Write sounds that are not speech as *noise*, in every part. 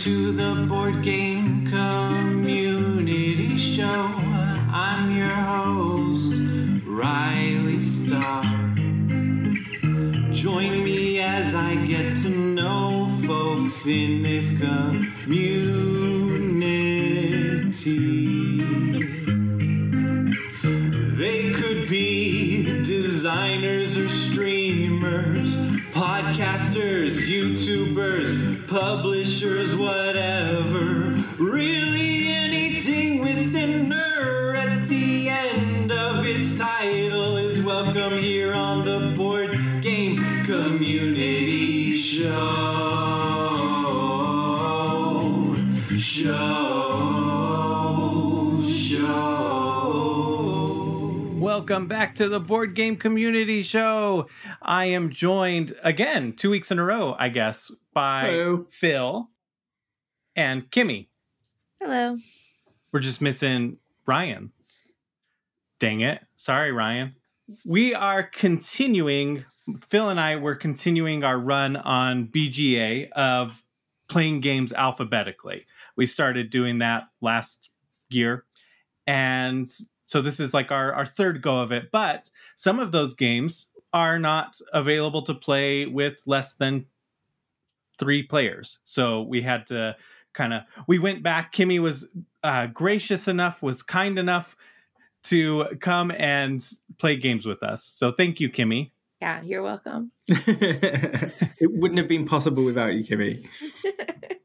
to the board game community show. I'm your host, Riley Stark. Join me as I get to know folks in this community. Welcome back to the Board Game Community Show. I am joined again, two weeks in a row, I guess, by Hello. Phil and Kimmy. Hello. We're just missing Ryan. Dang it. Sorry, Ryan. We are continuing, Phil and I were continuing our run on BGA of playing games alphabetically. We started doing that last year. And so this is like our, our third go of it. But some of those games are not available to play with less than three players. So we had to kind of we went back. Kimmy was uh, gracious enough, was kind enough to come and play games with us. So thank you, Kimmy. Yeah, you're welcome. *laughs* it wouldn't have been possible without you, Kimmy. *laughs*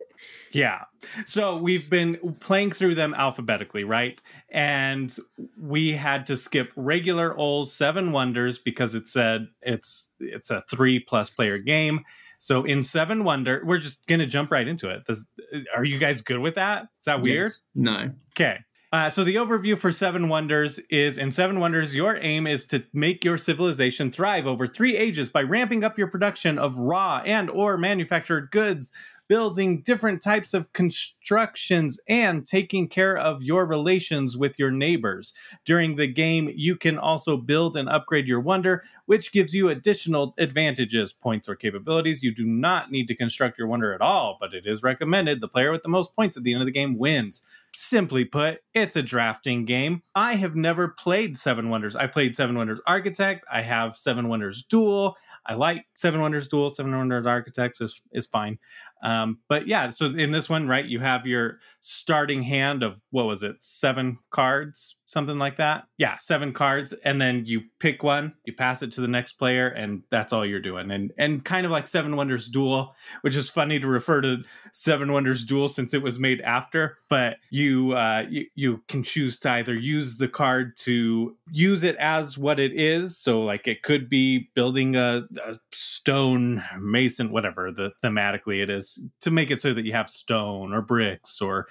Yeah. So we've been playing through them alphabetically, right? And we had to skip regular old Seven Wonders because it said it's it's a three plus player game. So in Seven Wonder, we're just gonna jump right into it. Does, are you guys good with that? Is that weird? Yes. No. Okay. Uh, so the overview for Seven Wonders is in Seven Wonders, your aim is to make your civilization thrive over three ages by ramping up your production of raw and or manufactured goods, building different types of constructions, and taking care of your relations with your neighbors. During the game, you can also build and upgrade your wonder, which gives you additional advantages, points, or capabilities. You do not need to construct your wonder at all, but it is recommended the player with the most points at the end of the game wins. Simply put, it's a drafting game. I have never played Seven Wonders. I played Seven Wonders Architect. I have Seven Wonders Duel. I like Seven Wonders Duel. Seven Wonders Architects is, is fine. Um, but yeah, so in this one, right, you have your starting hand of what was it, seven cards, something like that? Yeah, seven cards, and then you pick one, you pass it to the next player, and that's all you're doing. And and kind of like Seven Wonders Duel, which is funny to refer to Seven Wonders Duel since it was made after, but you uh, you, you can choose to either use the card to use it as what it is. So like it could be building a, a stone mason, whatever the thematically it is, to make it so that you have stone or bricks or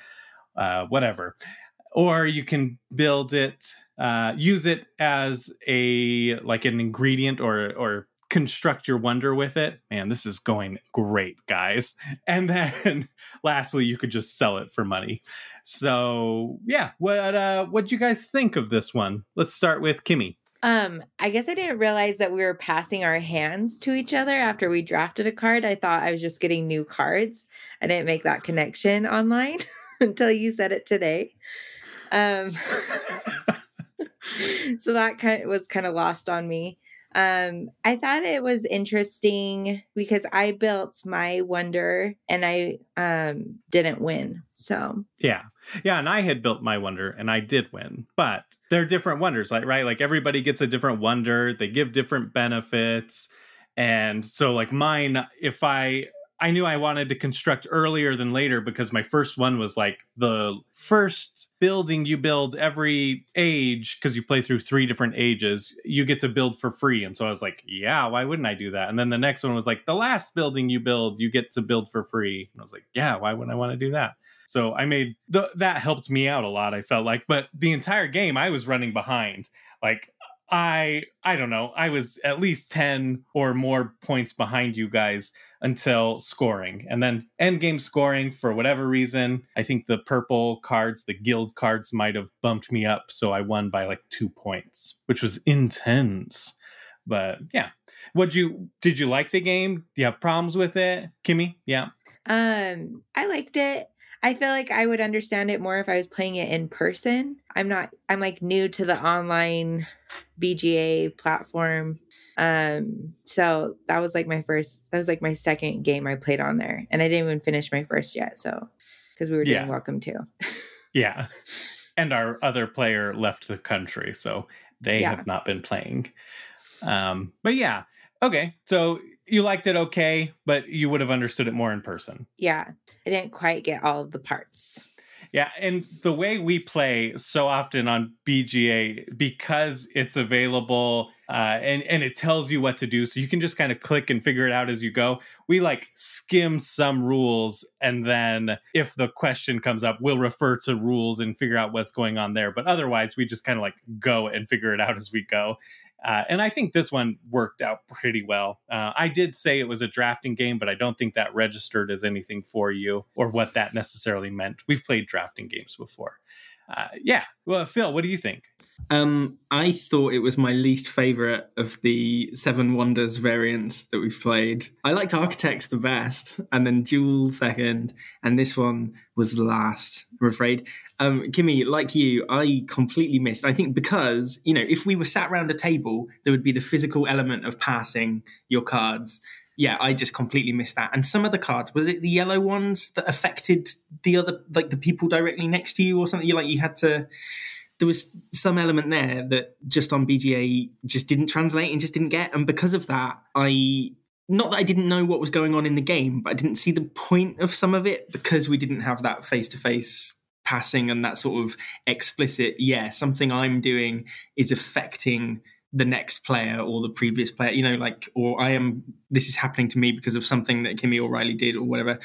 uh, whatever. Or you can build it, uh, use it as a like an ingredient or or construct your wonder with it. Man, this is going great, guys. *laughs* And then *laughs* lastly, you could just sell it for money. So yeah, what uh what'd you guys think of this one? Let's start with Kimmy. Um, I guess I didn't realize that we were passing our hands to each other after we drafted a card. I thought I was just getting new cards. I didn't make that connection online *laughs* until you said it today. Um, *laughs* so that kind of was kind of lost on me. Um, I thought it was interesting because I built my wonder and I um didn't win. So Yeah. Yeah, and I had built my wonder and I did win. But they're different wonders, like right? Like everybody gets a different wonder, they give different benefits. And so like mine, if I I knew I wanted to construct earlier than later because my first one was like the first building you build every age because you play through three different ages, you get to build for free. And so I was like, yeah, why wouldn't I do that? And then the next one was like the last building you build, you get to build for free. And I was like, yeah, why wouldn't I want to do that? So I made th- that helped me out a lot. I felt like, but the entire game I was running behind. Like I I don't know. I was at least 10 or more points behind you guys until scoring. And then end game scoring for whatever reason, I think the purple cards, the guild cards might have bumped me up so I won by like 2 points, which was intense. But yeah. What you did you like the game? Do you have problems with it? Kimmy? Yeah. Um, I liked it. I feel like I would understand it more if I was playing it in person. I'm not I'm like new to the online BGA platform. Um, so that was like my first that was like my second game I played on there. And I didn't even finish my first yet, so because we were doing Yeah. welcome to. *laughs* Yeah. And our other player left the country, so they Yeah. have not been playing. Um, but yeah. Okay. So you liked it okay, but you would have understood it more in person. yeah. I didn't quite get all of the parts. Yeah, and the way we play so often on BGA because it's available uh, and and it tells you what to do, so you can just kind of click and figure it out as you go. We like skim some rules, and then if the question comes up, we'll refer to rules and figure out what's going on there. But otherwise, we just kind of like go and figure it out as we go. Uh, and I think this one worked out pretty well. Uh, I did say it was a drafting game, but I don't think that registered as anything for you or what that necessarily meant. We've played drafting games before. Uh, yeah. Well, Phil, what do you think? Um, I thought it was my least favorite of the Seven Wonders variants that we've played. I liked Architects the best, and then Duel second, and this one was last. I'm afraid. Um, Kimmy, like you, I completely missed. I think because you know, if we were sat around a table, there would be the physical element of passing your cards. Yeah, I just completely missed that. And some of the cards, was it the yellow ones that affected the other, like the people directly next to you, or something? You like you had to there was some element there that just on BGA just didn't translate and just didn't get. And because of that, I not that I didn't know what was going on in the game, but I didn't see the point of some of it because we didn't have that face to face passing and that sort of explicit, yeah, something I'm doing is affecting the next player or the previous player, you know, like, or I am, this is happening to me because of something that Kimmy or Riley did or whatever.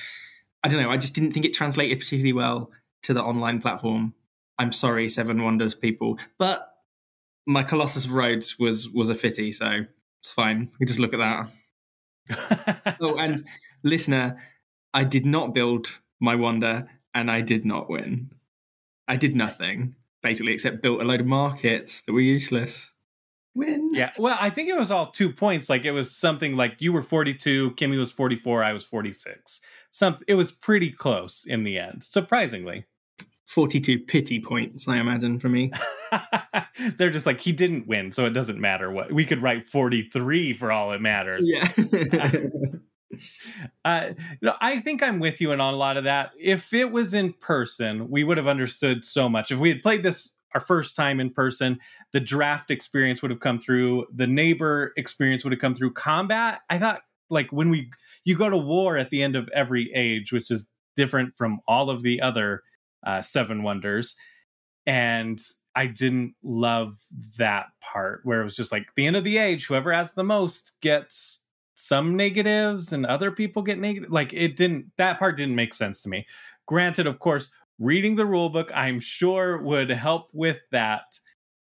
I don't know. I just didn't think it translated particularly well to the online platform. I'm sorry, Seven Wonders people, but my Colossus of Rhodes was was a fitty, so it's fine. We just look at that. *laughs* Oh, and listener, I did not build my wonder, and I did not win. I did nothing basically except built a load of markets that were useless. Win. yeah. Well, I think it was all two points. Like it was something like you were 42, Kimmy was 44, I was 46. Some it was pretty close in the end, surprisingly. 42 pity points, I imagine, for me. *laughs* They're just like he didn't win, so it doesn't matter what. We could write 43 for all it matters. Yeah. *laughs* Uh, no, I think I'm with you in on a lot of that. If it was in person, we would have understood so much. If we had played this our first time in person, the draft experience would have come through, the neighbor experience would have come through. Combat, I thought, like when we you go to war at the end of every age, which is different from all of the other uh, seven wonders, and I didn't love that part where it was just like the end of the age, whoever has the most gets some negatives and other people get negative. Like it didn't, that part didn't make sense to me. Granted, of course, reading the rule book, I'm sure would help with that,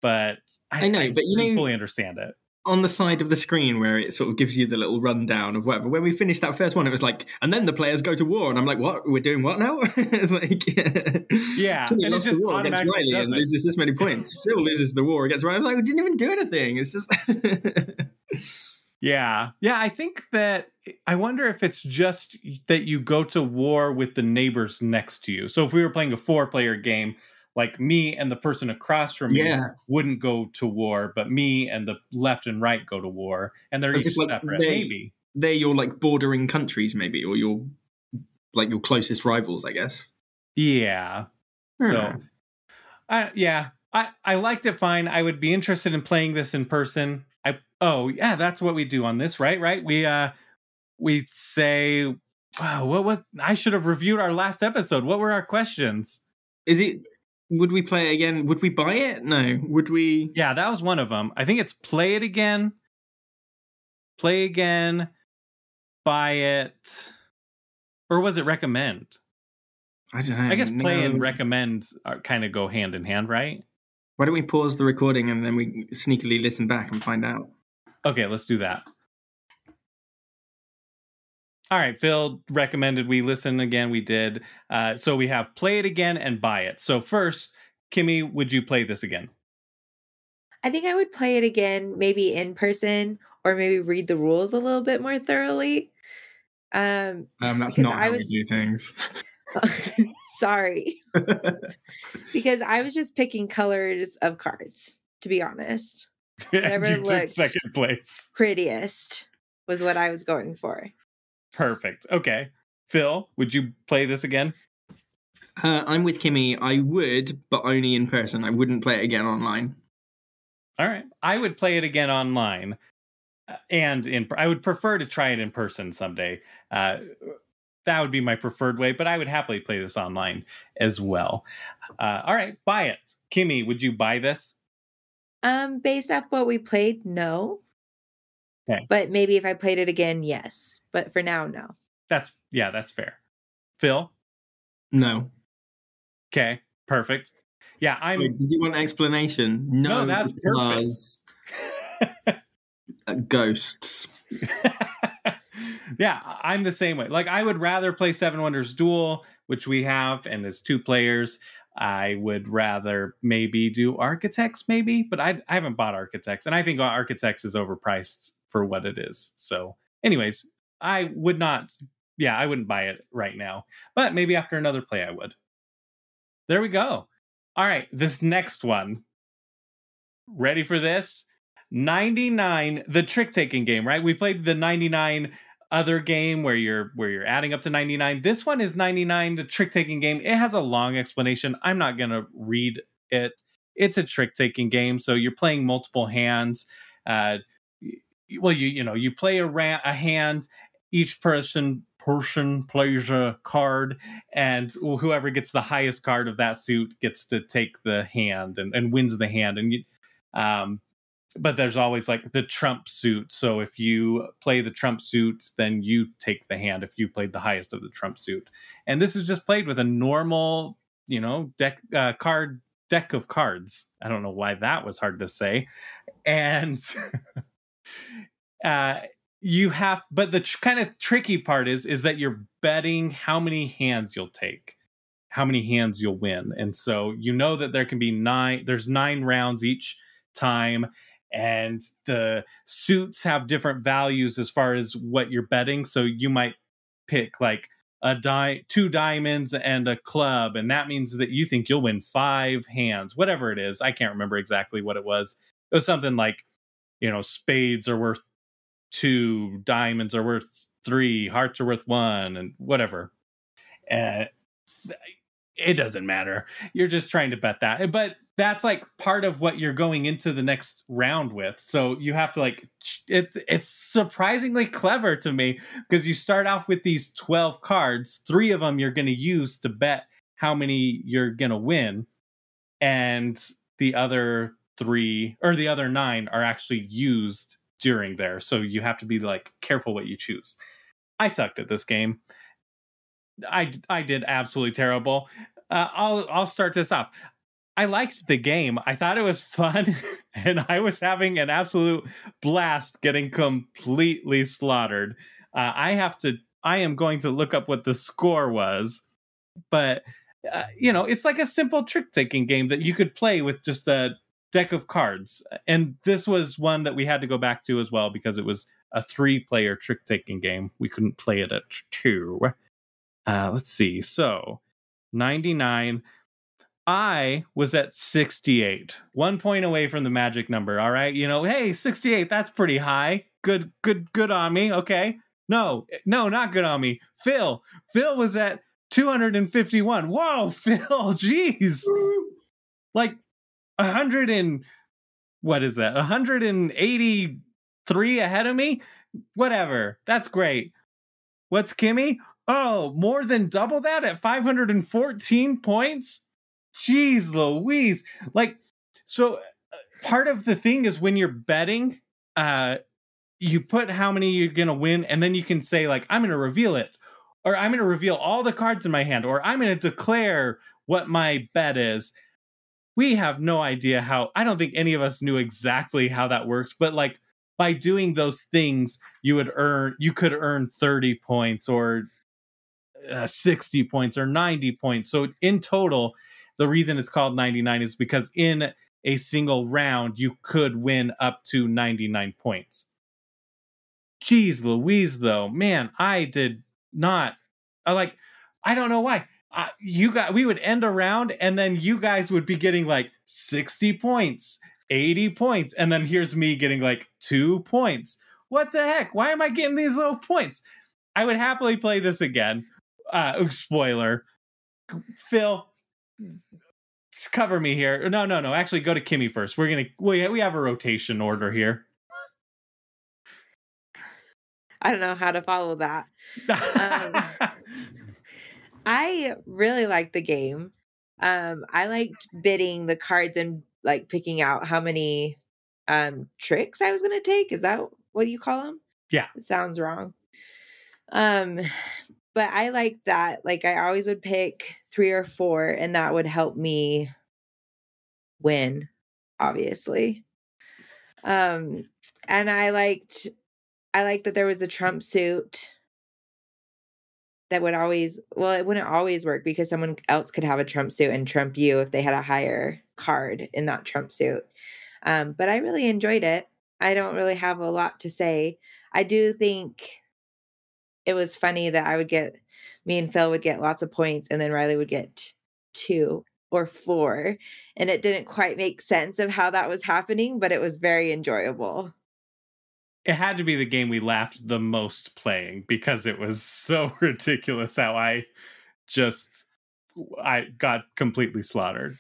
but I, I know, but you know- fully understand it. on the side of the screen where it sort of gives you the little rundown of whatever. When we finished that first one, it was like, and then the players go to war, and I'm like, what? We're doing what now? *laughs* Like, *laughs* Yeah, and it just war against automatically Riley and it. loses this many points. Phil loses the war against Riley. I'm like, we didn't even do anything. It's just. *laughs* Yeah. Yeah. I think that I wonder if it's just that you go to war with the neighbors next to you. So if we were playing a four player game, like me and the person across from me wouldn't go to war, but me and the left and right go to war. And they're each like, separate. they- Maybe. They're your like bordering countries, maybe, or your like your closest rivals, I guess. Yeah. So, Hmm. I yeah, I I liked it fine. I would be interested in playing this in person. I oh yeah, that's what we do on this, right? Right? We uh we say, wow, what was I should have reviewed our last episode. What were our questions? is it? Would we play it again? Would we buy it? No. Would we? Yeah, that was one of them. I think it's play it again, play again, buy it, or was it recommend? I don't know. I guess play and recommend are kind of go hand in hand, right? Why don't we pause the recording and then we sneakily listen back and find out? Okay, let's do that. All right, Phil recommended we listen again. We did. Uh, so we have play it again and buy it. So first, Kimmy, would you play this again? I think I would play it again, maybe in person or maybe read the rules a little bit more thoroughly. Um, Um, that's Because not I how was- we do things. *laughs* *laughs* sorry, *laughs* because I was just picking colors of cards. To be honest, And Whatever you took second place. prettiest was what I was going for. Perfect. Okay. Phil, would you play this again? Uh, I'm with Kimmy. I would, but only in person. I wouldn't play it again online. All right. I would play it again online. uh, And in I would prefer to try it in person someday. Uh, that would be my preferred way, but I would happily play this online as well. Uh, all right, buy it. Kimmy, would you buy this? Um, based off what we played, no. Okay. But maybe if I played it again, yes. But for now, no. That's yeah, that's fair. Phil, No. okay, perfect. Yeah, I'm. Wait, did you want an explanation? No, No, that's because uh, ghosts. *laughs* yeah, I'm the same way. Like I would rather play Seven Wonders Duel, which we have, and as two players. I would rather maybe do Architects, maybe, but I, I haven't bought Architects, and I think Architects is overpriced for what it is. So, anyways, I would not. Yeah, I wouldn't buy it right now, but maybe after another play, I would. There we go. All right, this next one. Ready for this? 99 the trick taking game right we played the 99 other game where you're where you're adding up to 99 this one is 99 the trick taking game. It has a long explanation. I'm not going to read it. It's a trick taking game so you're playing multiple hands. Uh well you you know you play a, ra- a hand each person person plays a card and whoever gets the highest card of that suit gets to take the hand and, and wins the hand. And you um but there's always like the trump suit. So if you play the trump suit then you take the hand if you played the highest of the trump suit. And this is just played with a normal you know deck uh, card deck of cards. I don't know why that was hard to say. And *laughs* uh you have but the tr- kind of tricky part is is that you're betting how many hands you'll take how many hands you'll win. And so you know that there can be nine there's nine rounds each time and the suits have different values as far as what you're betting. So you might pick like a die two diamonds and a club and that means that you think you'll win five hands whatever it is. I can't remember exactly what it was. It was something like you know spades are worth two diamonds are worth three hearts are worth one and whatever. Eh, and it doesn't matter. You're just trying to bet that. But that's like part of what you're going into the next round with. So you have to like it, it's surprisingly clever to me because you start off with these 12 cards. Three of them you're going to use to bet how many you're going to win. And the other three or the other nine are actually used during there. So you have to be like careful what you choose. I sucked at this game. I i did absolutely terrible. Uh, i'll i'll start this off I liked the game. I thought it was fun, *laughs* and I was having an absolute blast getting completely slaughtered. Uh, I have to. I am going to look up what the score was, but uh, you know, it's like a simple trick taking game that you could play with just a deck of cards. And this was one that we had to go back to as well because it was a three player trick taking game. We couldn't play it at two. Uh, let's see. So, 99. I was at 68, one point away from the magic number. All right. You know, hey, 68, that's pretty high. Good, good, good on me. Okay. No, no, not good on me. Phil, Phil was at 251. Whoa, *laughs* Phil, jeez. Like 100 and what is that? 183 ahead of me? Whatever. That's great. What's Kimmy? Oh, more than double that at 514 points? Jeez Louise. Like, so uh, part of the thing is when you're betting, uh, you put how many you're going to win, and then you can say, like, I'm going to reveal it, or I'm going to reveal all the cards in my hand, or I'm going to declare what my bet is. We have no idea how, I don't think any of us knew exactly how that works, but like, by doing those things, you would earn, you could earn 30 points or uh, 60 points or 90 points. So in total, the reason it's called 99 is because in a single round you could win up to 99 points Jeez Louise, though, man, I did not. I like. I don't know why. Uh, you got. We would end a round, and then you guys would be getting like sixty points, eighty points, and then here's me getting like two points. What the heck? Why am I getting these little points? I would happily play this again. Uh, spoiler. Phil, cover me here. No, no, no. Actually, go to Kimmy first. We're gonna we we have a rotation order here. I don't know how to follow that. Um, *laughs* I really liked the game. Um, I liked bidding the cards and like picking out how many um tricks I was gonna take. Is that what you call them? Yeah. It sounds wrong. Um, but I like that. Like I always would pick three or four, and that would help me win, obviously. Um, and I liked I liked that there was a Trump suit that would always well, it wouldn't always work because someone else could have a Trump suit and trump you if they had a higher card in that Trump suit. Um, but I really enjoyed it. I don't really have a lot to say. I do think it was funny that I would get me and Phil would get lots of points and then Riley would get two or four. And it didn't quite make sense of how that was happening, but it was very enjoyable. It had to be the game we laughed the most playing because it was *laughs* so ridiculous how I just I got completely slaughtered.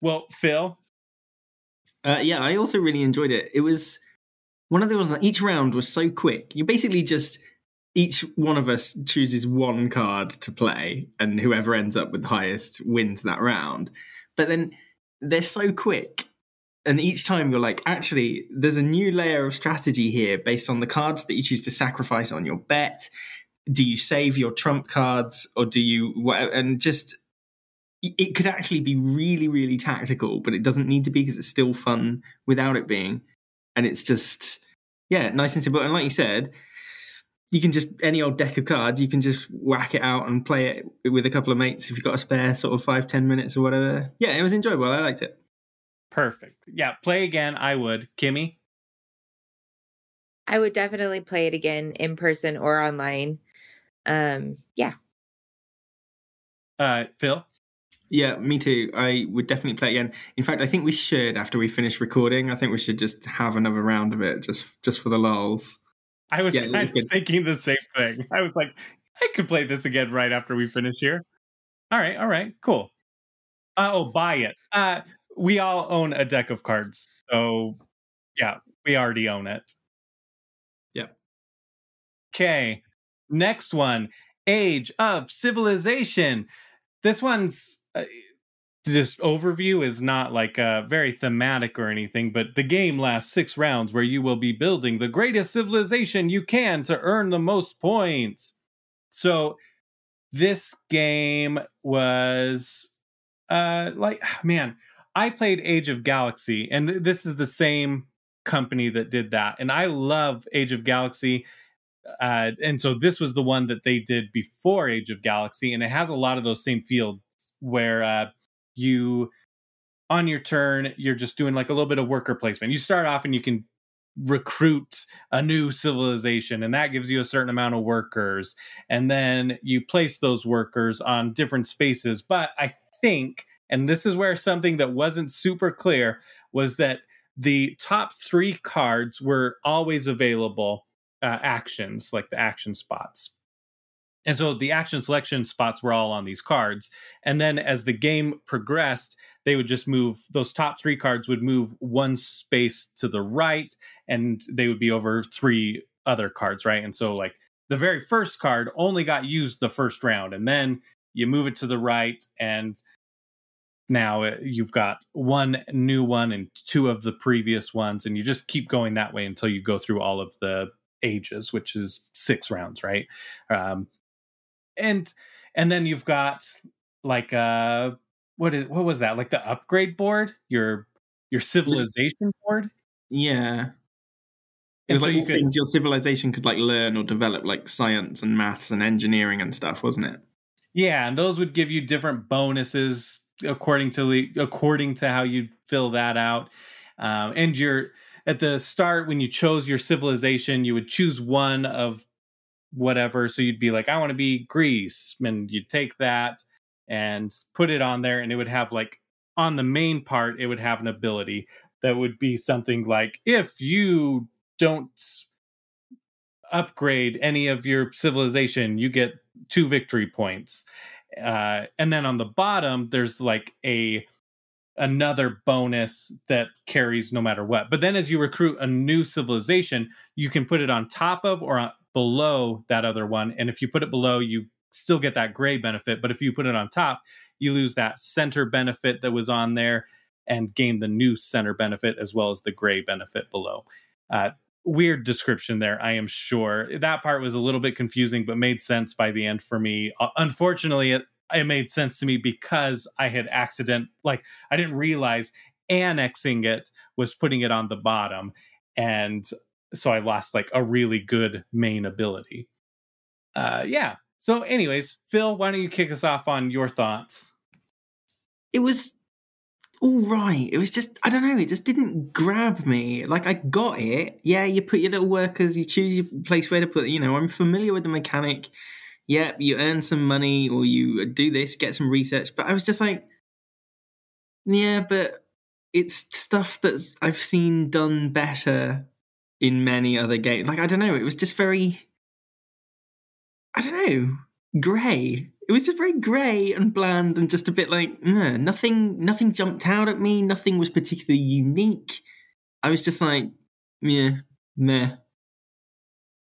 Well, Phil, Uh, yeah, I also really enjoyed it. It was one of those. Like, each round was so quick. You basically just each one of us chooses one card to play, and whoever ends up with the highest wins that round. But then they're so quick, and each time you're like, actually, there's a new layer of strategy here based on the cards that you choose to sacrifice on your bet. Do you save your trump cards, or do you? And just it could actually be really, really tactical, but it doesn't need to be because it's still fun without it being. And it's just, yeah, nice and simple. And like you said, you can just, any old deck of cards, you can just whack it out and play it with a couple of mates if you've got a spare sort of five, ten minutes or whatever. Yeah, it was enjoyable. I liked it. perfect. Yeah, play again. I would. Kimmy, I would definitely play it again in person or online. Um, yeah. uh, Phil. Yeah, me too. I would definitely play again. In fact, I think we should after we finish recording. I think we should just have another round of it, just just for the lulls. I was Yeah, kind was of good. thinking the same thing. *laughs* I was like, I could play this again right after we finish here. All right, all right, cool. Uh, oh, buy it. Uh, we all own a deck of cards, so yeah, we already own it. Yeah. Okay, next one: Age of Civilization. This one's uh, just overview is not like uh, very thematic or anything, but the game lasts six rounds where you will be building the greatest civilization you can to earn the most points. So this game was uh like *sighs* man, I played Age of Galaxy and th- this is the same company that did that and I love Age of Galaxy uh, and so this was the one that they did before Age of Galaxy, and it has a lot of those same fields where uh, you, on your turn, you're just doing like a little bit of worker placement. You start off and you can recruit a new civilization, and that gives you a certain amount of workers, and then you place those workers on different spaces. But I think, and this is where something that wasn't super clear was that the top three cards were always available uh, actions, like the action spots. And so the action selection spots were all on these cards. And then as the game progressed, they would just move, those top three cards would move one space to the right, and they would be over three other cards, right? And so, like, the very first card only got used the first round, and then you move it to the right, and now uh, you've got one new one and two of the previous ones, and you just keep going that way until you go through all of the ages, which is six rounds, right? Um, and and then you've got like uh what is what was that? Like the upgrade board, your your civilization board. Yeah. It And was so like you could- things your civilization could like learn or develop, like science and maths and engineering and stuff, wasn't it? Yeah, and those would give you different bonuses according to the- according to how you fill that out. Um, and your at the start when you chose your civilization, you would choose one of whatever. So you'd be like, I want to be Greece, and you'd take that and put it on there, and it would have like on the main part, it would have an ability that would be something like if you don't upgrade any of your civilization, you get two victory points. Uh, and then on the bottom, there's like a another bonus that carries no matter what. But then as you recruit a new civilization, you can put it on top of or below that other one. And if you put it below, you still get that gray benefit. But if you put it on top, you lose that center benefit that was on there and gain the new center benefit as well as the gray benefit below. Uh, weird description there, I am sure. That part was a little bit confusing, but made sense by the end for me. Uh, unfortunately, it, it made sense to me because I had accident, like, I didn't realize annexing it was putting it on the bottom. And so I lost like a really good main ability. Uh, yeah. So, anyways, Phil, why don't you kick us off on your thoughts? It was all right. It was just I don't know. It just didn't grab me. Like I got it. Yeah, you put your little workers. You choose your place where to put. You know, I'm familiar with the mechanic. Yep, you earn some money or you do this, get some research. But I was just like, yeah, but it's stuff that I've seen done better in many other games. Like I don't know. It was just very. I don't know. Grey it was just very grey and bland and just a bit like nothing. Nothing jumped out at me. Nothing was particularly unique. I was just like, yeah, meh.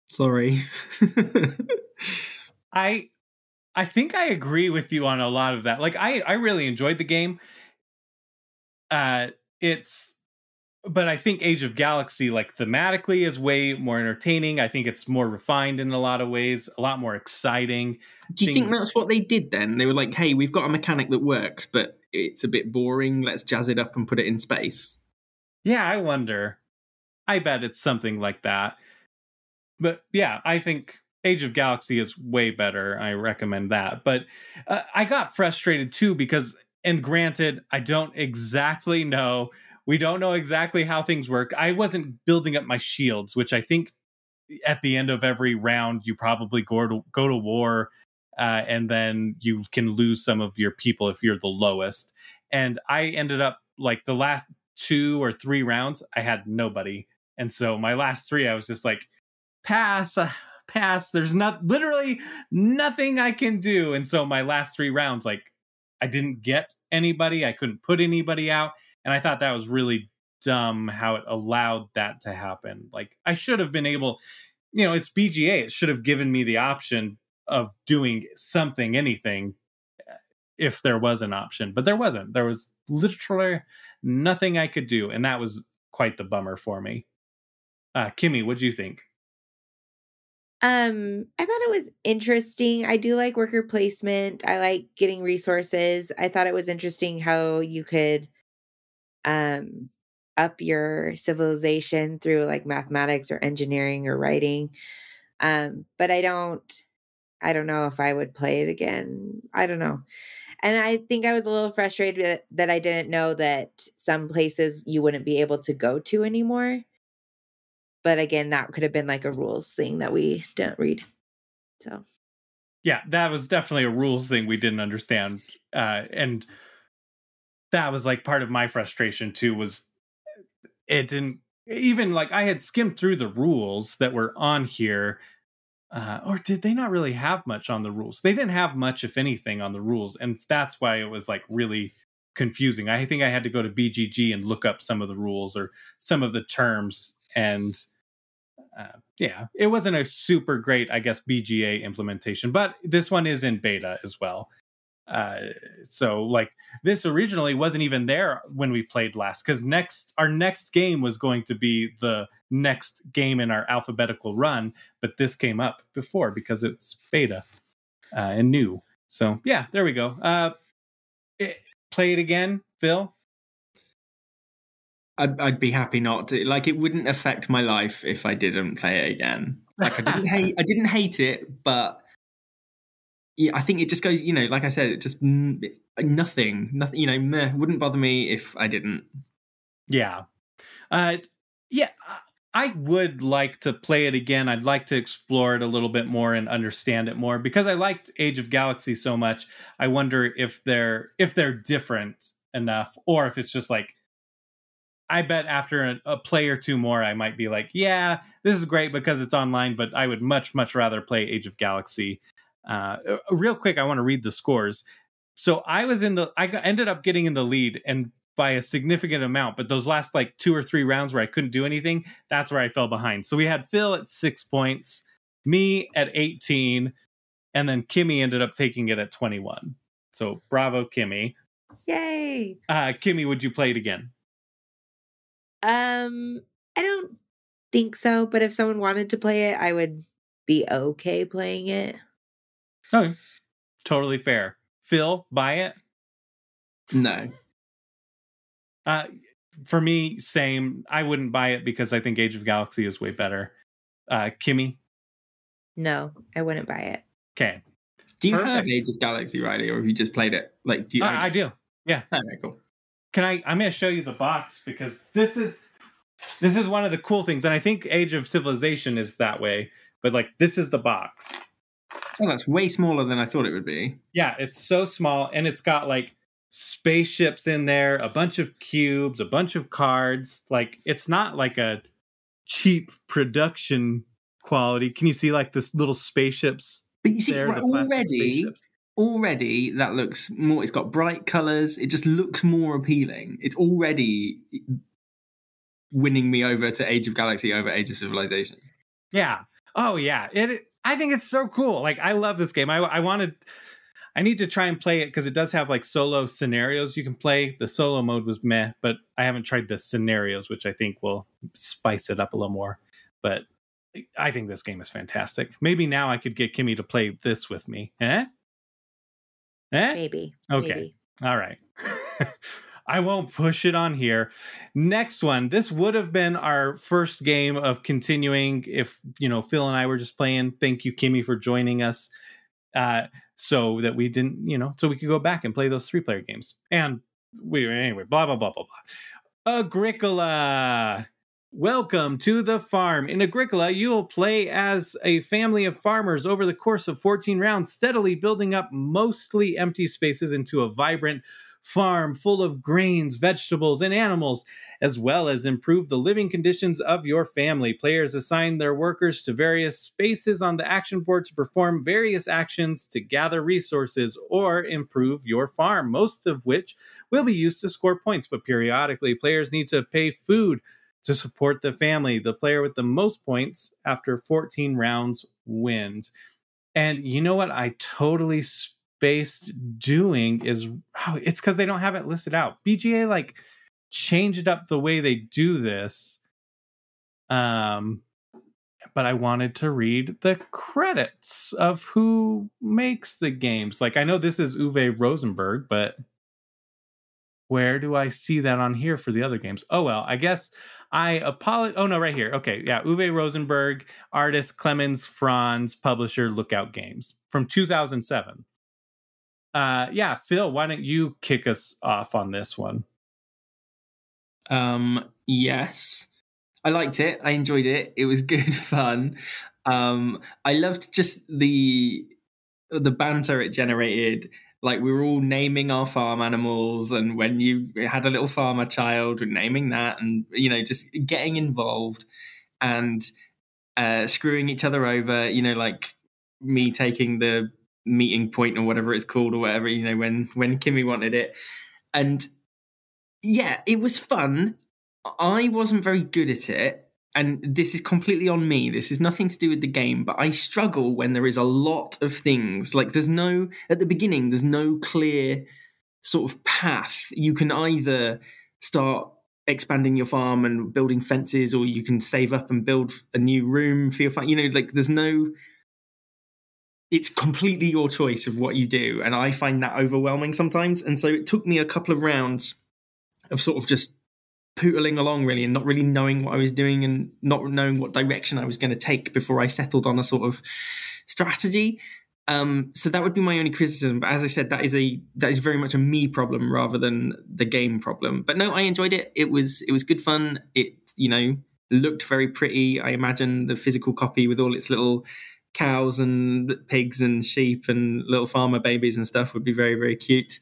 Sorry. *laughs* I I think I agree with you on a lot of that. Like I I really enjoyed the game. Uh it's but I think Age of Galaxy, like thematically, is way more entertaining. I think it's more refined in a lot of ways, a lot more exciting. Do you Things... think that's what they did then? They were like, hey, we've got a mechanic that works, but it's a bit boring. Let's jazz it up and put it in space. Yeah, I wonder. I bet it's something like that. But yeah, I think Age of Galaxy is way better. I recommend that. But uh, I got frustrated too because, and granted, I don't exactly know we don't know exactly how things work. I wasn't building up my shields, which I think at the end of every round you probably go to go to war, uh, and then you can lose some of your people if you're the lowest. And I ended up like the last two or three rounds, I had nobody, and so my last three, I was just like, pass. Uh, pass there's not literally nothing i can do and so my last three rounds like i didn't get anybody i couldn't put anybody out and I thought that was really dumb how it allowed that to happen. Like I should have been able, you know, it's BGA. It should have given me the option of doing something, anything, if there was an option. But there wasn't. There was literally nothing I could do, and that was quite the bummer for me. Uh, Kimmy, what do you think? Um, I thought it was interesting. I do like worker placement. I like getting resources. I thought it was interesting how you could um, up your civilization through like mathematics or engineering or writing. Um, but I don't, I don't know if I would play it again. I don't know. And I think I was a little frustrated that, that I didn't know that some places you wouldn't be able to go to anymore. But again, that could have been like a rules thing that we didn't read. So, yeah, that was definitely a rules thing we didn't understand. Uh, and that was like part of my frustration too was it didn't even like I had skimmed through the rules that were on here. Uh, or did they not really have much on the rules? They didn't have much, if anything, on the rules, and that's why it was like really confusing. I think I had to go to BGG and look up some of the rules or some of the terms, and uh, yeah, it wasn't a super great, I guess, BGA implementation. But this one is in beta as well, uh, so like this originally wasn't even there when we played last because next our next game was going to be the next game in our alphabetical run but this came up before because it's beta uh, and new. So yeah there we go. Uh it, play it again phil? I'd, I'd be happy not to. Like it wouldn't affect my life if i didn't play it again. Like i didn't *laughs* hate i didn't hate it but yeah, I think it just goes, you know, like I said, it just nothing, nothing, you know, meh, wouldn't bother me if I didn't. Yeah. Uh, Yeah, I- would like to play it again. I'd like to explore it a little bit more and understand it more because I liked Age of Galaxy so much. I wonder if they're if they're different enough or if it's just like I bet after a, a play or two more I might be like, yeah, this is great because it's online, but I would much much rather play Age of Galaxy. Uh, uh, real quick, I want to read the scores. So I was in the I got, ended up getting in the lead and by a significant amount, but those last like two or three rounds where I couldn't do anything, that's where I fell behind. So we had Phil at six points, me at 18, and then Kimmy ended up taking it at 21. So bravo, Kimmy. Yay. Uh, Kimmy, would you play it again? Um, I don't think so, but if someone wanted to play it, I would be okay playing it. Okay. Totally fair. Phil, buy it. No. Uh, for me, same. I wouldn't buy it because I think Age of Galaxy is way better. Uh, Kimmy, No, I wouldn't buy it. okay. Do you have Age of Galaxy, Riley, or have you just played it? Like, do you? Uh, I do. Yeah. Okay, cool. can I i'm going to show you the box because this is this is one of the cool things and i think age of civilization is that way but like this is the box Oh, that's way smaller than I thought it would be. yeah it's so small and it's got like spaceships in there a bunch of cubes a bunch of cards like it's not like a cheap production quality can you see like this little spaceships But you see, there right, the already, spaceships already that looks more. It's got bright colors. It just looks more appealing. It's already winning me over to Age of Galaxy over Age of Civilization. Yeah. Oh yeah. It. I think it's so cool. Like I love this game. I I wanted. I need to try and play it because it does have like solo scenarios you can play. The solo mode was meh, but I haven't tried the scenarios, which I think will spice it up a little more. But I think this game is fantastic. Maybe now I could get Kimmy to play this with me. Eh? Eh? Maybe. Okay. Maybe. All right. *laughs* I won't push it on here. Next one. This would have been our first game of continuing if, you know, Phil and I were just playing. Thank you, Kimmy, for joining us. Uh, so that we didn't, you know, so we could go back and play those three player games. And we, anyway, blah, blah, blah, blah, blah. Agricola. Welcome to the farm. In Agricola, you will play as a family of farmers over the course of 14 rounds, steadily building up mostly empty spaces into a vibrant farm full of grains, vegetables, and animals, as well as improve the living conditions of your family. Players assign their workers to various spaces on the action board to perform various actions to gather resources or improve your farm, most of which will be used to score points. But periodically, players need to pay food to support the family. The player with the most points after 14 rounds wins. And you know what I totally spaced doing is oh, it's because they don't have it listed out. BGA like changed up the way they do this. Um but I wanted to read the credits of who makes the games. Like I know this is Uwe Rosenberg, but where do I see that on here for the other games? Oh well, I guess I apologize. Oh no, right here. Okay, yeah, Uwe Rosenberg, artist Clemens Franz, publisher Lookout Games from 2007. Uh, yeah, Phil, why don't you kick us off on this one? Um, yes, I liked it. I enjoyed it. It was *laughs* good fun. Um, I loved just the the banter it generated. Like we were all naming our farm animals, and when you had a little farmer child, we're naming that, and you know, just getting involved and uh, screwing each other over. You know, like me taking the meeting point or whatever it's called or whatever. You know, when when Kimmy wanted it, and yeah, it was fun. I wasn't very good at it. And this is completely on me. This is nothing to do with the game, but I struggle when there is a lot of things. Like, there's no, at the beginning, there's no clear sort of path. You can either start expanding your farm and building fences, or you can save up and build a new room for your farm. You know, like, there's no, it's completely your choice of what you do. And I find that overwhelming sometimes. And so it took me a couple of rounds of sort of just pootling along really and not really knowing what I was doing and not knowing what direction I was going to take before I settled on a sort of strategy. Um, so that would be my only criticism. But as I said, that is a that is very much a me problem rather than the game problem. But no, I enjoyed it. It was it was good fun. It you know looked very pretty. I imagine the physical copy with all its little cows and pigs and sheep and little farmer babies and stuff would be very very cute.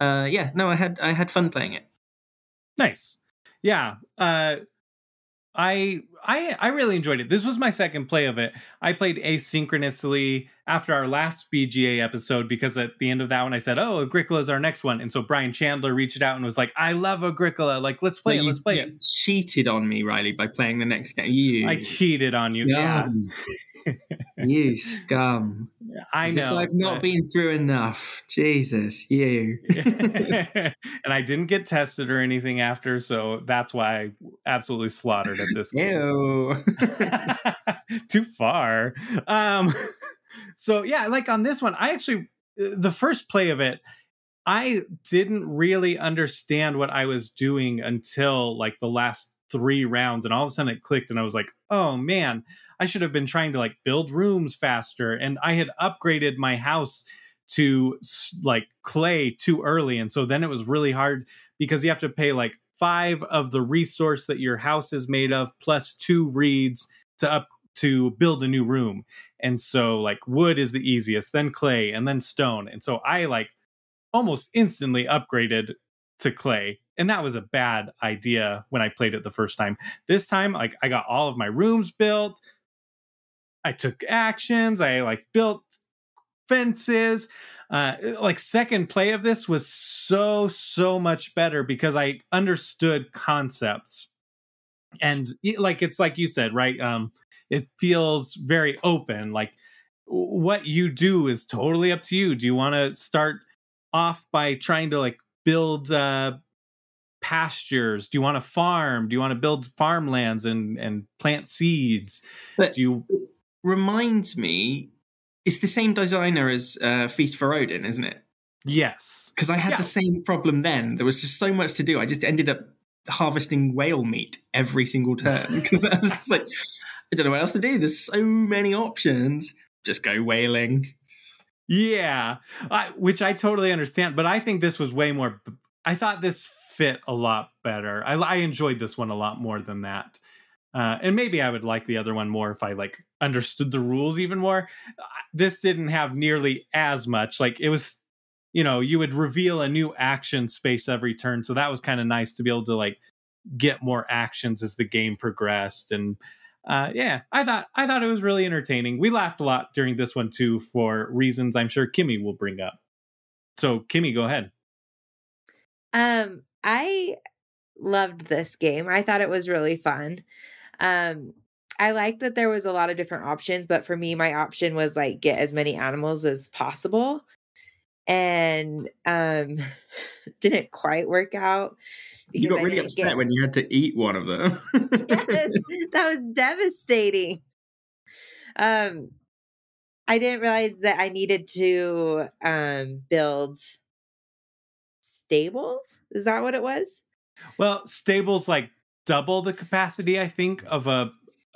Uh, yeah, no, I had I had fun playing it. Nice. Yeah. Uh I I I really enjoyed it. This was my second play of it. I played asynchronously after our last BGA episode because at the end of that one I said, "Oh, Agricola is our next one," and so Brian Chandler reached out and was like, "I love Agricola. Like, let's play So it. Let's play you it." Cheated on me, Riley, by playing the next game. You, I cheated on you. Yeah. You *laughs* scum. I As know. I've not but- been through enough. Jesus, you. *laughs* and I didn't get tested or anything after, so that's why I absolutely slaughtered at this game. Ew. *laughs* too far um so yeah like on this one i actually uh, the first play of it i didn't really understand what i was doing until like the last three rounds and all of a sudden it clicked and i was like oh man i should have been trying to like build rooms faster and i had upgraded my house to like clay too early and so then it was really hard because you have to pay like five of the resource that your house is made of plus two reeds to up to build a new room and so like wood is the easiest then clay and then stone and so i like almost instantly upgraded to clay and that was a bad idea when i played it the first time. This time like i got all of my rooms built. I took actions. I like built fences. Uh like second play of this was so so much better because i understood concepts. And it- like it's like you said right um it feels very open like what you do is totally up to you. Do you want to start off by trying to like build uh pastures do you want to farm do you want to build farmlands and and plant seeds But do you reminds me, it's the same designer as uh, Feast for Odin, isn't it? yes Because I had Yeah. the same problem then. There was just so much to do. I just ended up harvesting whale meat every single turn *laughs* because I was just like, I don't know what else to do. There's so many options. Just go whaling. Yeah, I, which I totally understand, but I think this was way more. I thought this fit a lot better. I, I enjoyed this one a lot more than that, uh, and maybe I would like the other one more if I like understood the rules even more. This didn't have nearly as much. Like it was, you know, you would reveal a new action space every turn, so that was kind of nice to be able to like get more actions as the game progressed and uh, yeah, I thought I thought it was really entertaining. We laughed a lot during this one too, for reasons I'm sure Kimmy will bring up. So, Kimmy, go ahead. Um, I loved this game. I thought it was really fun. Um, I liked that there was a lot of different options, but for me, my option was like get as many animals as possible. And um *laughs* didn't quite work out. You got really upset get- when you had to eat one of them. *laughs* *laughs* yes, that was devastating. Um, I didn't realize that I needed to um build stables. Is that what it was? Well, stables like double the capacity, I think, of a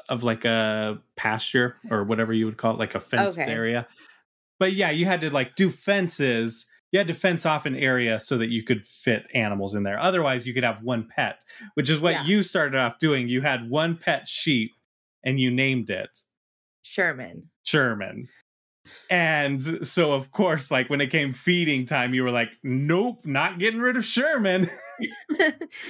of like a pasture or whatever you would call it, like a fenced Okay. area. But yeah, you had to like do fences. You had to fence off an area so that you could fit animals in there. Otherwise, you could have one pet, which is what Yeah. you started off doing. You had one pet sheep and you named it. Sherman. Sherman. And so, of course, like when it came feeding time, you were like, nope, not getting rid of Sherman. *laughs* *laughs*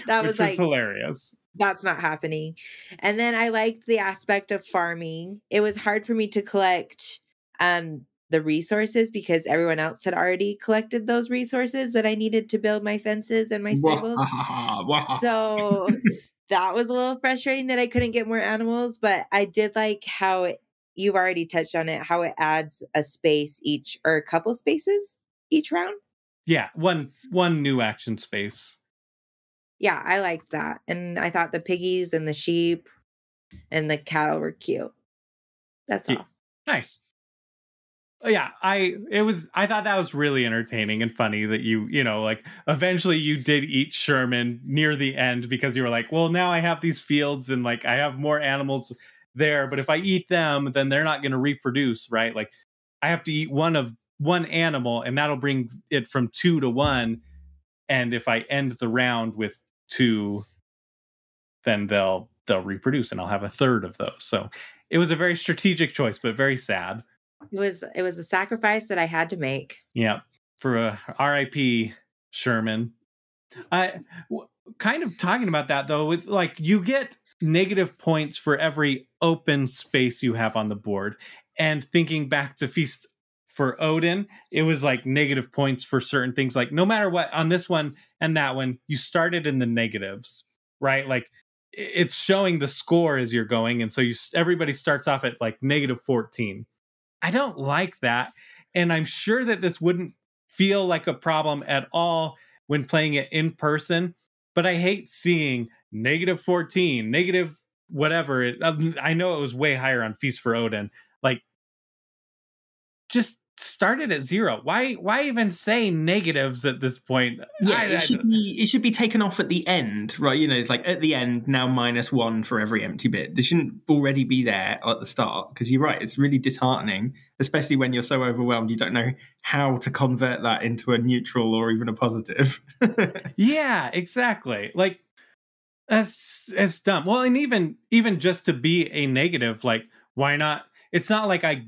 that which was like hilarious. that's not happening. And then I liked the aspect of farming. It was hard for me to collect um the resources because everyone else had already collected those resources that I needed to build my fences and my stables. *laughs* so *laughs* that was a little frustrating that I couldn't get more animals, but I did like how it, you've already touched on it, how it adds a space each or a couple spaces each round. Yeah, one one new action space. Yeah, I liked that. And I thought the piggies and the sheep and the cattle were cute. That's Yeah. all. Nice. Oh, Yeah, I it was I thought that was really entertaining and funny that you, you know, like eventually you did eat Sherman near the end because you were like, well, now I have these fields and like I have more animals there, but if I eat them, then they're not going to reproduce, right? Like I have to eat one of one animal and that'll bring it from 2 to 1 and if I end the round with 2 then they'll they'll reproduce and I'll have a third of those. So it was a very strategic choice, but very sad. It was it was a sacrifice that I had to make. Yeah, for uh, a RIP Sherman. I w- kind of talking about that though with like you get negative points for every open space you have on the board. And thinking back to Feast for Odin, it was like negative points for certain things. Like no matter what on this one and that one, you started in the negatives, right? Like it's showing the score as you're going, and so you everybody starts off at like negative fourteen. I don't like that, and I'm sure that this wouldn't feel like a problem at all when playing it in person. But I hate seeing negative fourteen, negative whatever. It, um, I know it was way higher on Feast for Odin. Like just started at zero. Why why even say negatives at this point? Yeah, I- I- it should be it should be taken off at the end, right? You know, it's like at the end now minus one for every empty bit. They shouldn't already be there at the start because you're right. It's really disheartening, especially when you're so overwhelmed you don't know how to convert that into a neutral or even a positive. *laughs* yeah, exactly. Like that's that's dumb. Well, and even even just to be a negative, like why not? It's not like I.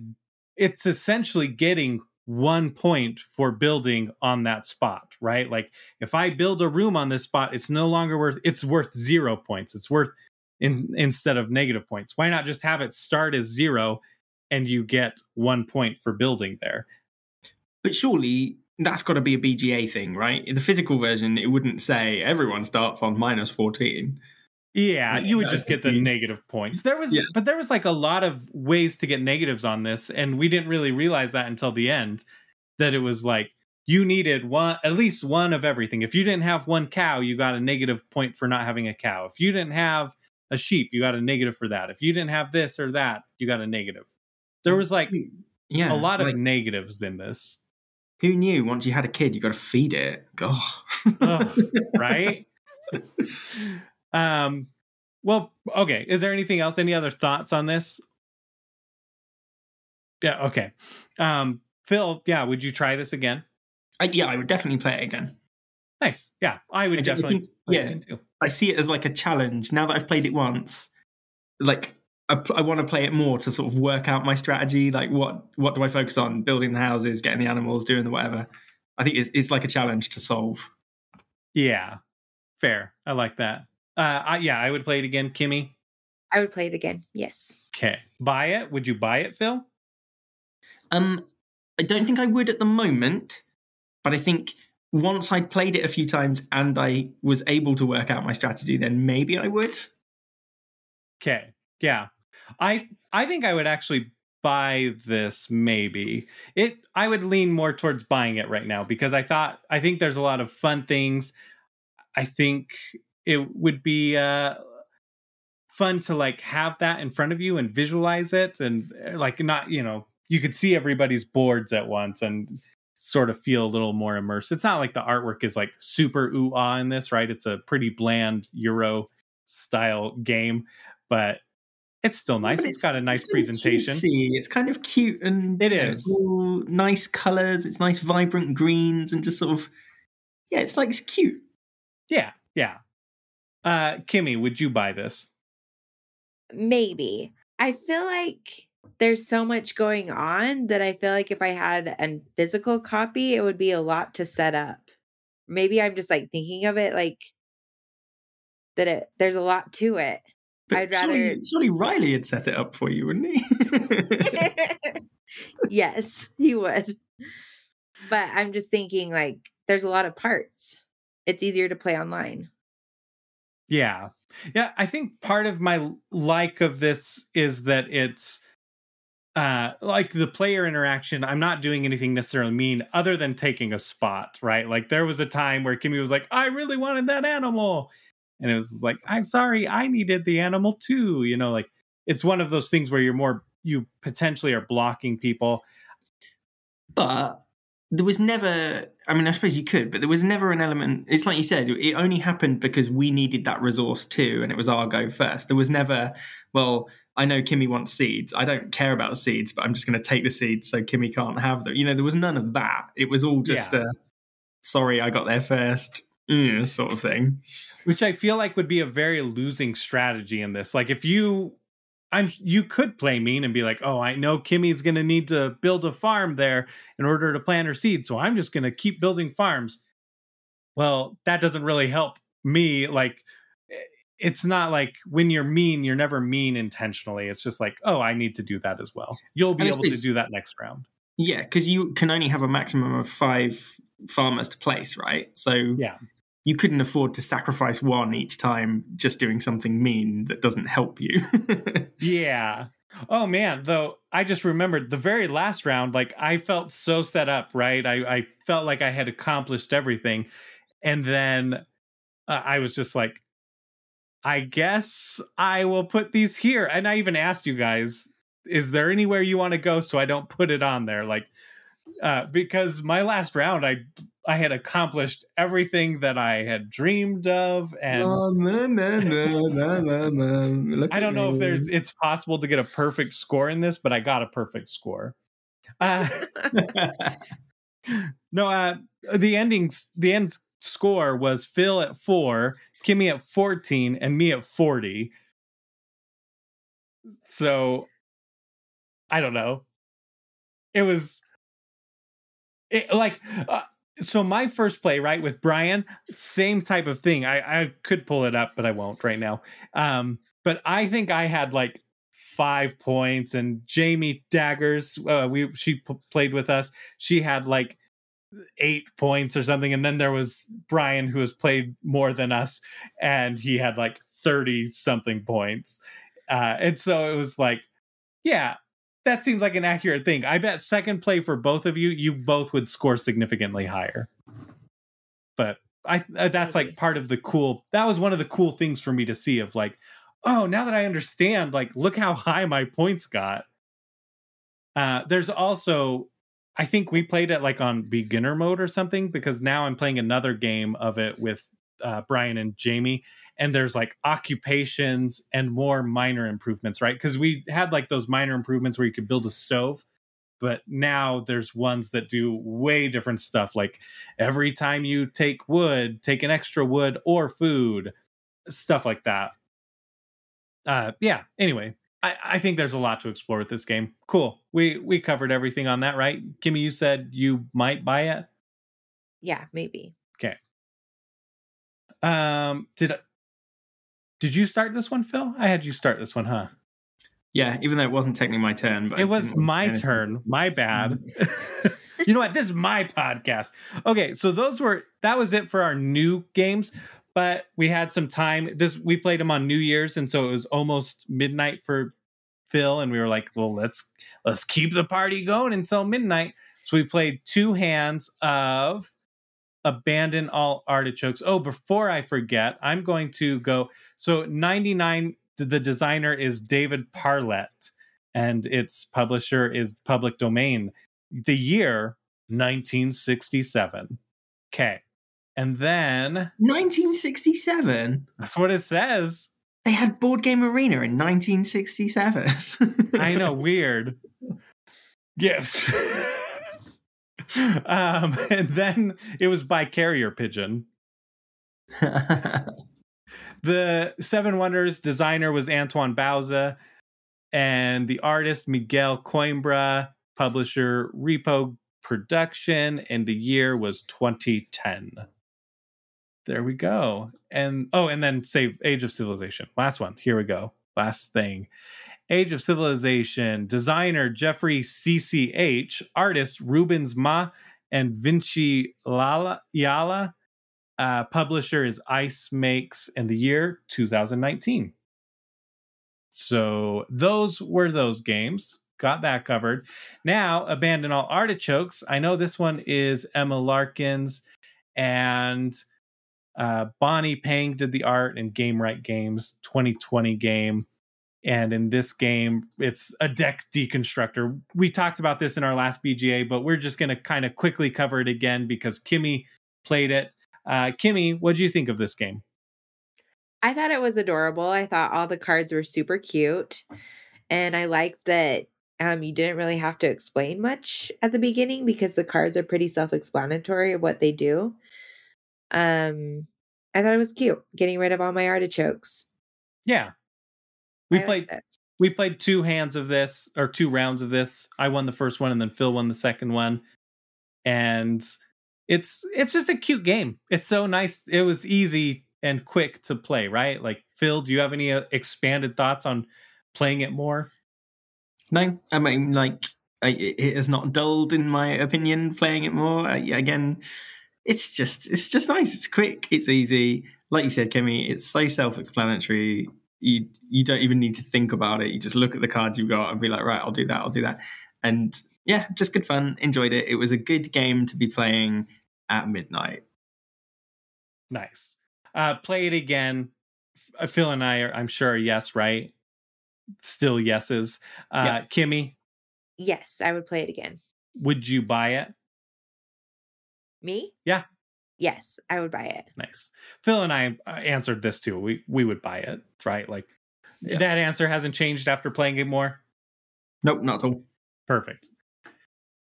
It's essentially getting one point for building on that spot, right? Like if I build a room on this spot, it's no longer worth. It's worth zero points. It's worth in instead of negative points. Why not just have it start as zero, and you get one point for building there? but surely that's got to be a BGA thing, right? In the physical version, it wouldn't say everyone starts on minus 14. Yeah, Yeah, you would just get the the negative points. There was, Yeah. but there was like a lot of ways to get negatives on this, and we didn't really realize that until the end. That it was like you needed one, at least one of everything. If you didn't have one cow, you got a negative point for not having a cow. If you didn't have a sheep, you got a negative for that. If you didn't have this or that, you got a negative. There was like Yeah. a lot of negatives in this, who knew once you had a kid, you got to feed it. God. Ugh, right? *laughs* um, well, okay. Is there anything else? Any other thoughts on this? Yeah. Okay. Um, Phil. Yeah. Would you try this again? I, yeah, I would definitely play it again. Nice. Yeah, I would I definitely. think- yeah. I see it as like a challenge. Now that I've played it once, like I, I want to play it more to sort of work out my strategy. Like what what do I focus on? Building the houses, getting the animals, doing the whatever. I think it's, it's like a challenge to solve. Yeah. Fair. I like that. Uh, I, yeah, I would play it again. Kimmy. I would play it again. Yes. Okay. Buy it. Would you buy it, Phil? Um, I don't think I would at the moment, but I think once I'd played it a few times and I was able to work out my strategy, then maybe I would. Okay. Yeah. I I think I would actually buy this maybe. It I would lean more towards buying it right now because I thought I think there's a lot of fun things. I think it would be uh fun to like have that in front of you and visualize it and uh, like not, you know, you could see everybody's boards at once and sort of feel a little more immersed. It's not like the artwork is like super ooh ah in this, right? It's a pretty bland Euro style game, but it's still nice. But it's got a nice it's presentation. cutesy. It's kind of cute and It is. It's nice colors. It's nice vibrant greens and just sort of yeah. It's like it's cute. Yeah, yeah. Uh Kimmy, would you buy this? Maybe. I feel like there's so much going on that I feel like if I had a physical copy, it would be a lot to set up. Maybe I'm just like thinking of it like that it there's a lot to it. But I'd surely, rather- surely Riley had set it up for you, wouldn't he? *laughs* yes, he would. But I'm just thinking like there's a lot of parts. It's easier to play online. Yeah. Yeah, I think part of my like of this is that it's uh like the player interaction. I'm not doing anything necessarily mean other than taking a spot, right? Like there was a time where Kimmy was like, "I really wanted that animal." And it was like, "I'm sorry, I needed the animal too." You know, like it's one of those things where you're more you potentially are blocking people. but there was never. I mean, I suppose you could, but there was never an element. It's like you said, it only happened because we needed that resource too, and it was our go first. There was never, well, I know Kimmy wants seeds. I don't care about seeds, but I'm just going to take the seeds so Kimmy can't have them. You know, there was none of that. It was all just Yeah. a. Sorry, I got there first. yeah, sort of thing. which I feel like would be a very losing strategy in this. Like if you I'm you could play mean and be like, "Oh, I know Kimmy's going to need to build a farm there in order to plant her seed, so I'm just going to keep building farms." Well, that doesn't really help me like eh, it's not like when you're mean, you're never mean intentionally. It's just like, "Oh, I need to do that as well." You'll be able to do that next round. Yeah, because you can only have a maximum of five farmers to place, right? So Yeah. You couldn't afford to sacrifice one each time just doing something mean that doesn't help you. *laughs* Yeah. Oh man, though I just remembered the very last round, like I felt so set up, right? I, I felt like I had accomplished everything. And then uh, I was just like, I guess I will put these here. And I even asked you guys, is there anywhere you want to go so I don't put it on there? Like, uh, because my last round, I I had accomplished everything that I had dreamed of, and Oh, na, na, na. I don't know if there's it's possible to get a perfect score in this, but I got a perfect score. Uh, *laughs* no, uh, the endings, the end score was Phil at four, Kimmy at fourteen, and me at forty. So, I don't know. It was, it like. Uh, so my first play right with brian same type of thing. I i could pull it up but i won't right now. Um but i think i had like five points and jamie daggers uh, we she p- played with us. She had like eight points or something and then there was brian who has played more than us and he had like 30 something points. Uh and so it was like yeah that seems like an accurate thing. I bet second play for both of you, you both would score significantly higher. But I uh, that's Maybe. like part of the cool. That was one of the cool things for me to see of like, oh, now that I understand, like, look how high my points got. Uh, there's also, I think we played it like on beginner mode or something because now I'm playing another game of it with uh, Brian and Jamie, and there's like occupations and more minor improvements, right? Because we had like those minor improvements where you could build a stove, but now there's ones that do way different stuff. Like every time you take wood, take an extra wood or food, stuff like that. Uh, yeah. Anyway, I, I think there's a lot to explore with this game. Cool. We we covered everything on that, right? Kimmy, you said you might buy it. yeah, maybe. Okay. Um, did did you start this one, Phil? I had you start this one, huh? Yeah, even though it wasn't technically my turn, but It was didn't want to say my anything. turn. My bad. *laughs* you know what? This is my podcast. Okay, so those were that was it for our new games, but we had some time. This we played them on New Year's, and so it was almost midnight for Phil, and we were like, well, let's let's keep the party going until midnight. So we played two hands of abandon all artichokes. Oh, before I forget, I'm going to go. So 99, the designer is David Parlett, and its publisher is Public Domain. The year 1967. Okay. And then 1967. that's what it says. They had Board Game Arena in 1967. I know, *laughs* weird. Yes. *laughs* *laughs* um, and then it was by Carrier Pigeon. *laughs* The Seven Wonders designer was Antoine Bauza, and the artist Miguel Coimbra, publisher Repos Production, and the year was 2010. There we go. And oh, and then save Age of Civilization. Last one. Here we go. Last thing. Age of Civilization, designer Jeffrey CCH, artist Rubens Ma and Vinci Lala Yala. Uh, publisher is Ice Makes, and the year 2019. So those were those games. Got that covered. Now, Abandon All Artichokes. I know this one is Emma Larkins and uh, Bonnie Pang did the art and Gamewright Games 2020 game. And in this game, it's a deck deconstructor. We talked about this in our last BGA, but we're just going to kind of quickly cover it again because Kimmy played it. Uh, Kimmy, what do you think of this game? I thought it was adorable. I thought all the cards were super cute. And I liked that um, you didn't really have to explain much at the beginning because the cards are pretty self explanatory of what they do. Um, I thought it was cute, getting rid of all my artichokes. Yeah. We I played liked we played two hands of this or two rounds of this. I won the first one and then Phil won the second one. And it's it's just a cute game. It's so nice. It was easy and quick to play, right? Like Phil, do you have any uh, expanded thoughts on playing it more? No, I mean, like, I, it has not dulled in my opinion. Playing it more I, again, it's just it's just nice. It's quick. It's easy. Like you said, Kimmy, it's so self-explanatory. You you don't even need to think about it. You just look at the cards you've got and be like, right, I'll do that. I'll do that. And yeah, just good fun. Enjoyed it. It was a good game to be playing at midnight. Nice. Uh play it again. Phil and I are I'm sure yes, right? Still yeses. Uh Yeah. Kimmy, Yes, I would play it again. would you buy it? Me? Yeah. Yes, I would buy it. Nice. Phil and I uh, answered this too. We we would buy it, right? Like Yeah. that answer hasn't changed after playing it more. Nope, not at all. Perfect.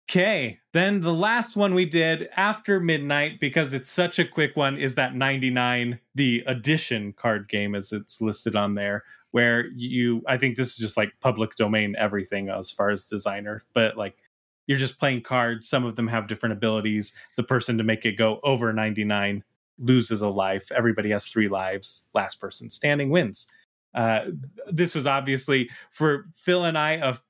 Okay, then the last one we did after midnight because it's such a quick one is that 99 the edition card game as it's listed on there where you I think this is just like public domain everything as far as designer but like you're just playing cards. Some of them have different abilities. The person to make it go over 99 loses a life. Everybody has 3 lives. Last person standing wins. Uh this was obviously for Phil and I of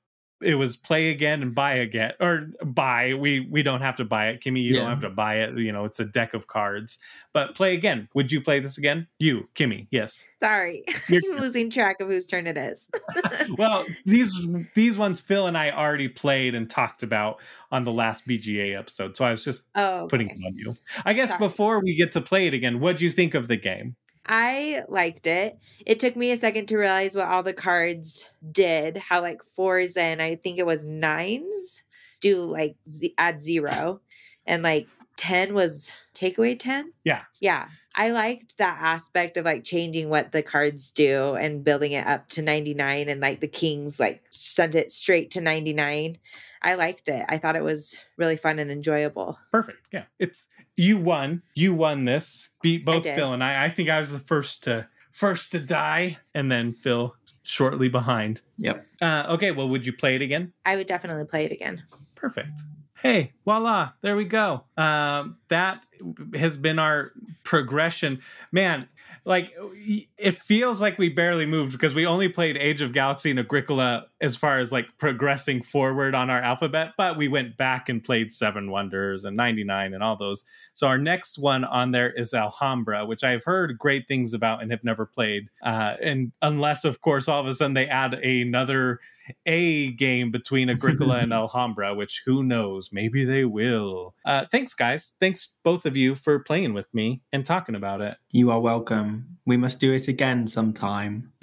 it was play again and buy again or buy we we don't have to buy it. Kimmy you Yeah. don't have to buy it. You know it's a deck of cards. But play again. Would you play this again? You kimmy yes. Sorry. *laughs* You're- I'm losing track of whose turn it is. *laughs* well these these ones phil and i already played and talked about on the last bga episode. So i was just oh, putting it on you. I guess Sorry. before we get to play it again what do you think of the game I liked it. It took me a second to realize what all the cards did. How like fours and I think it was nines do like z- add zero, and like ten was takeaway ten. Yeah. yeah. I liked that aspect of like changing what the cards do and building it up to ninety nine, and like the kings like sent it straight to ninety nine. I liked it. I thought it was really fun and enjoyable. perfect yeah it's you won. You won this. Beat both did. phil and i. I think i was the first to first to die and then phil shortly behind. Yep. uh okay well would you play it again? I would definitely play it again. perfect. Hey voila there we go. Um that has been our progression. Man like it feels like we barely moved because we only played age of galaxy and agricola as far as like progressing forward on our alphabet but we went back and played seven wonders and 99 and all those. So our next one on there is alhambra which i've heard great things about and have never played uh and unless of course all of a sudden they add another a game between Agricola and *laughs* Alhambra, which who knows? Maybe they will. Uh, thanks, guys. Thanks, both of you, for playing with me and talking about it. You are welcome. We must do it again sometime. *laughs*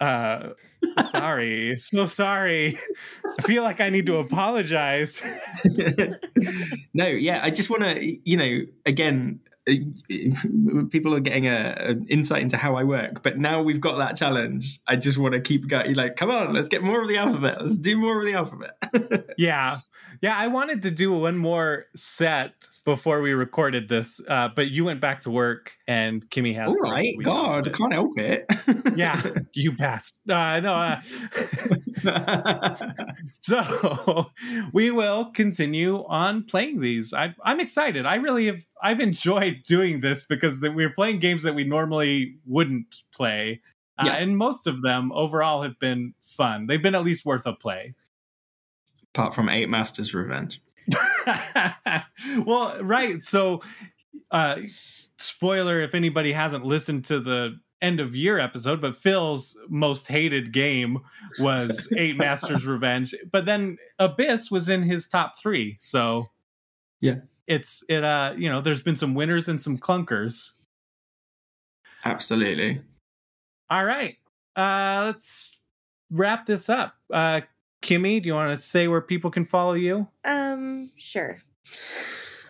Uh, sorry. so sorry. I feel like I need to apologize. *laughs* no, yeah, I just want to, you know, again, *laughs* people are getting a, an insight into how I work, but now we've got that challenge. I just want to keep going. Like, come on, let's get more of the alphabet. Let's do more of the alphabet. *laughs* yeah. Yeah, I wanted to do one more set before we recorded this, uh, but you went back to work and Kimmy has. All the right, God, I can't help it. *laughs* Yeah, you passed. Uh, no, uh, *laughs* *laughs* so we will continue on playing these. I, I'm excited. I really have. I've enjoyed doing this because that we're playing games that we normally wouldn't play, uh, Yeah. and most of them overall have been fun. They've been at least worth a play. Apart from Eight Masters Revenge. *laughs* well, right. So, uh, spoiler if anybody hasn't listened to the end of year episode, but Phil's most hated game was *laughs* Eight Masters Revenge. But then Abyss was in his top three. So, Yeah. it's it. Uh, you know, there's been some winners and some clunkers. Absolutely. All right, uh, let's wrap this up. Uh, Kimmy, do you want to say where people can follow you? Um, sure.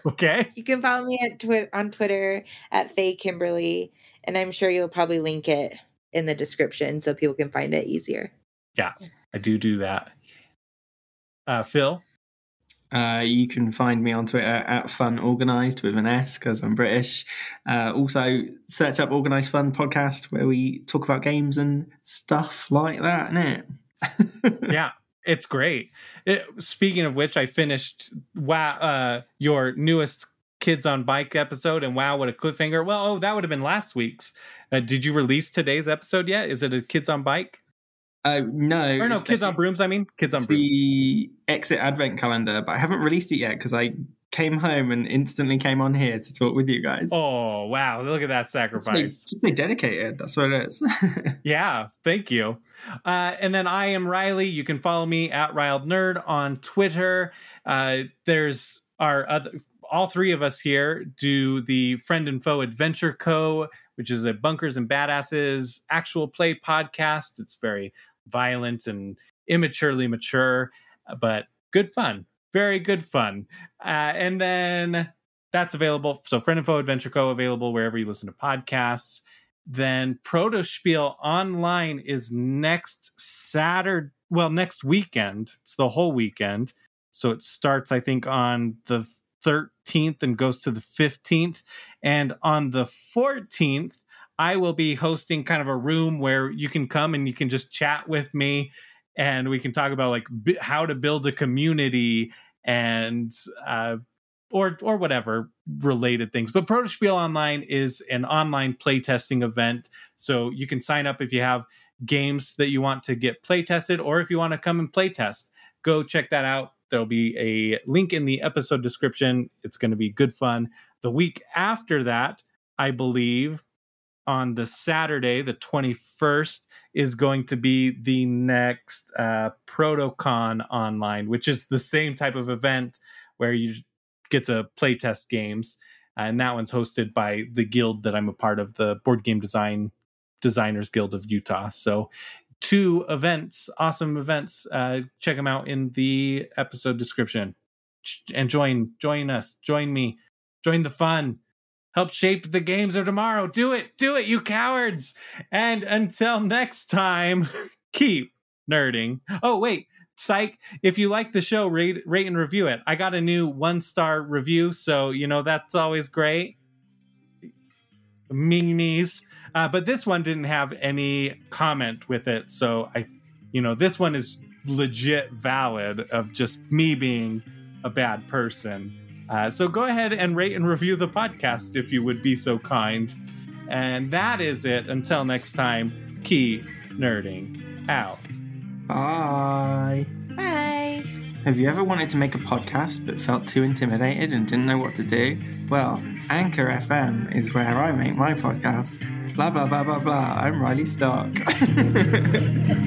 Okay. You can follow me at twi- on Twitter at Faye Kimberly, and I'm sure you'll probably link it in the description so people can find it easier. Yeah, I do do that. Uh, Phil. Uh, you can find me on Twitter at Fun Organized with an S because I'm British. Uh, also, search up Organized Fun podcast where we talk about games and stuff like that, innit? *laughs* yeah, it's great. It, speaking of which, I finished wow uh, your newest Kids on Bike episode, and wow, what a cliffhanger! Well, oh, that would have been last week's. Uh, did you release today's episode yet? Is it a Kids on Bike? Uh, no, or no, Kids the- on Brooms. I mean, Kids on it's Brooms. the Exit Advent calendar, but I haven't released it yet because I came home and instantly came on here to talk with you guys. Oh wow! Look at that sacrifice. just say dedicated. That's what it is. *laughs* Yeah, thank you. Uh, and then I am Riley. You can follow me at Riled Nerd on Twitter. Uh, there's our other, all three of us here do the Friend and Foe Adventure Co., which is a Bunkers and Badasses actual play podcast. It's very violent and immaturely mature, but good fun. Very good fun. Uh, and then that's available. So Friend and Foe Adventure Co. available wherever you listen to podcasts then Protospiel Online is next Saturday. Well, next weekend. It's the whole weekend. So it starts, I think, on the 13th and goes to the 15th. And on the 14th, I will be hosting kind of a room where you can come and you can just chat with me and we can talk about like b- how to build a community and uh, or or whatever related things. But Protospiel Online is an online playtesting event, so you can sign up if you have games that you want to get playtested, or if you want to come and playtest. Go check that out. There'll be a link in the episode description. It's going to be good fun. The week after that, I believe, on the Saturday, the 21st, is going to be the next uh, ProtoCon online, which is the same type of event where you get to playtest games. And that one's hosted by the guild that I'm a part of, the Board Game Design Designers Guild of Utah. So, two events, awesome events. Uh, check them out in the episode description. And join, join us, join me, join the fun. Help shape the games of tomorrow. Do it, do it, you cowards. And until next time, *laughs* keep nerding. Oh, wait, psych if you like the show rate rate and review it i got a new one star review so you know that's always great meanies uh, but this one didn't have any comment with it so i you know this one is legit valid of just me being a bad person uh, so go ahead and rate and review the podcast if you would be so kind and that is it until next time keep nerding out Bye. Bye. Have you ever wanted to make a podcast but felt too intimidated and didn't know what to do? Well, Anchor FM is where I make my podcast. Blah, blah, blah, blah, blah. I'm Riley Stark. *laughs*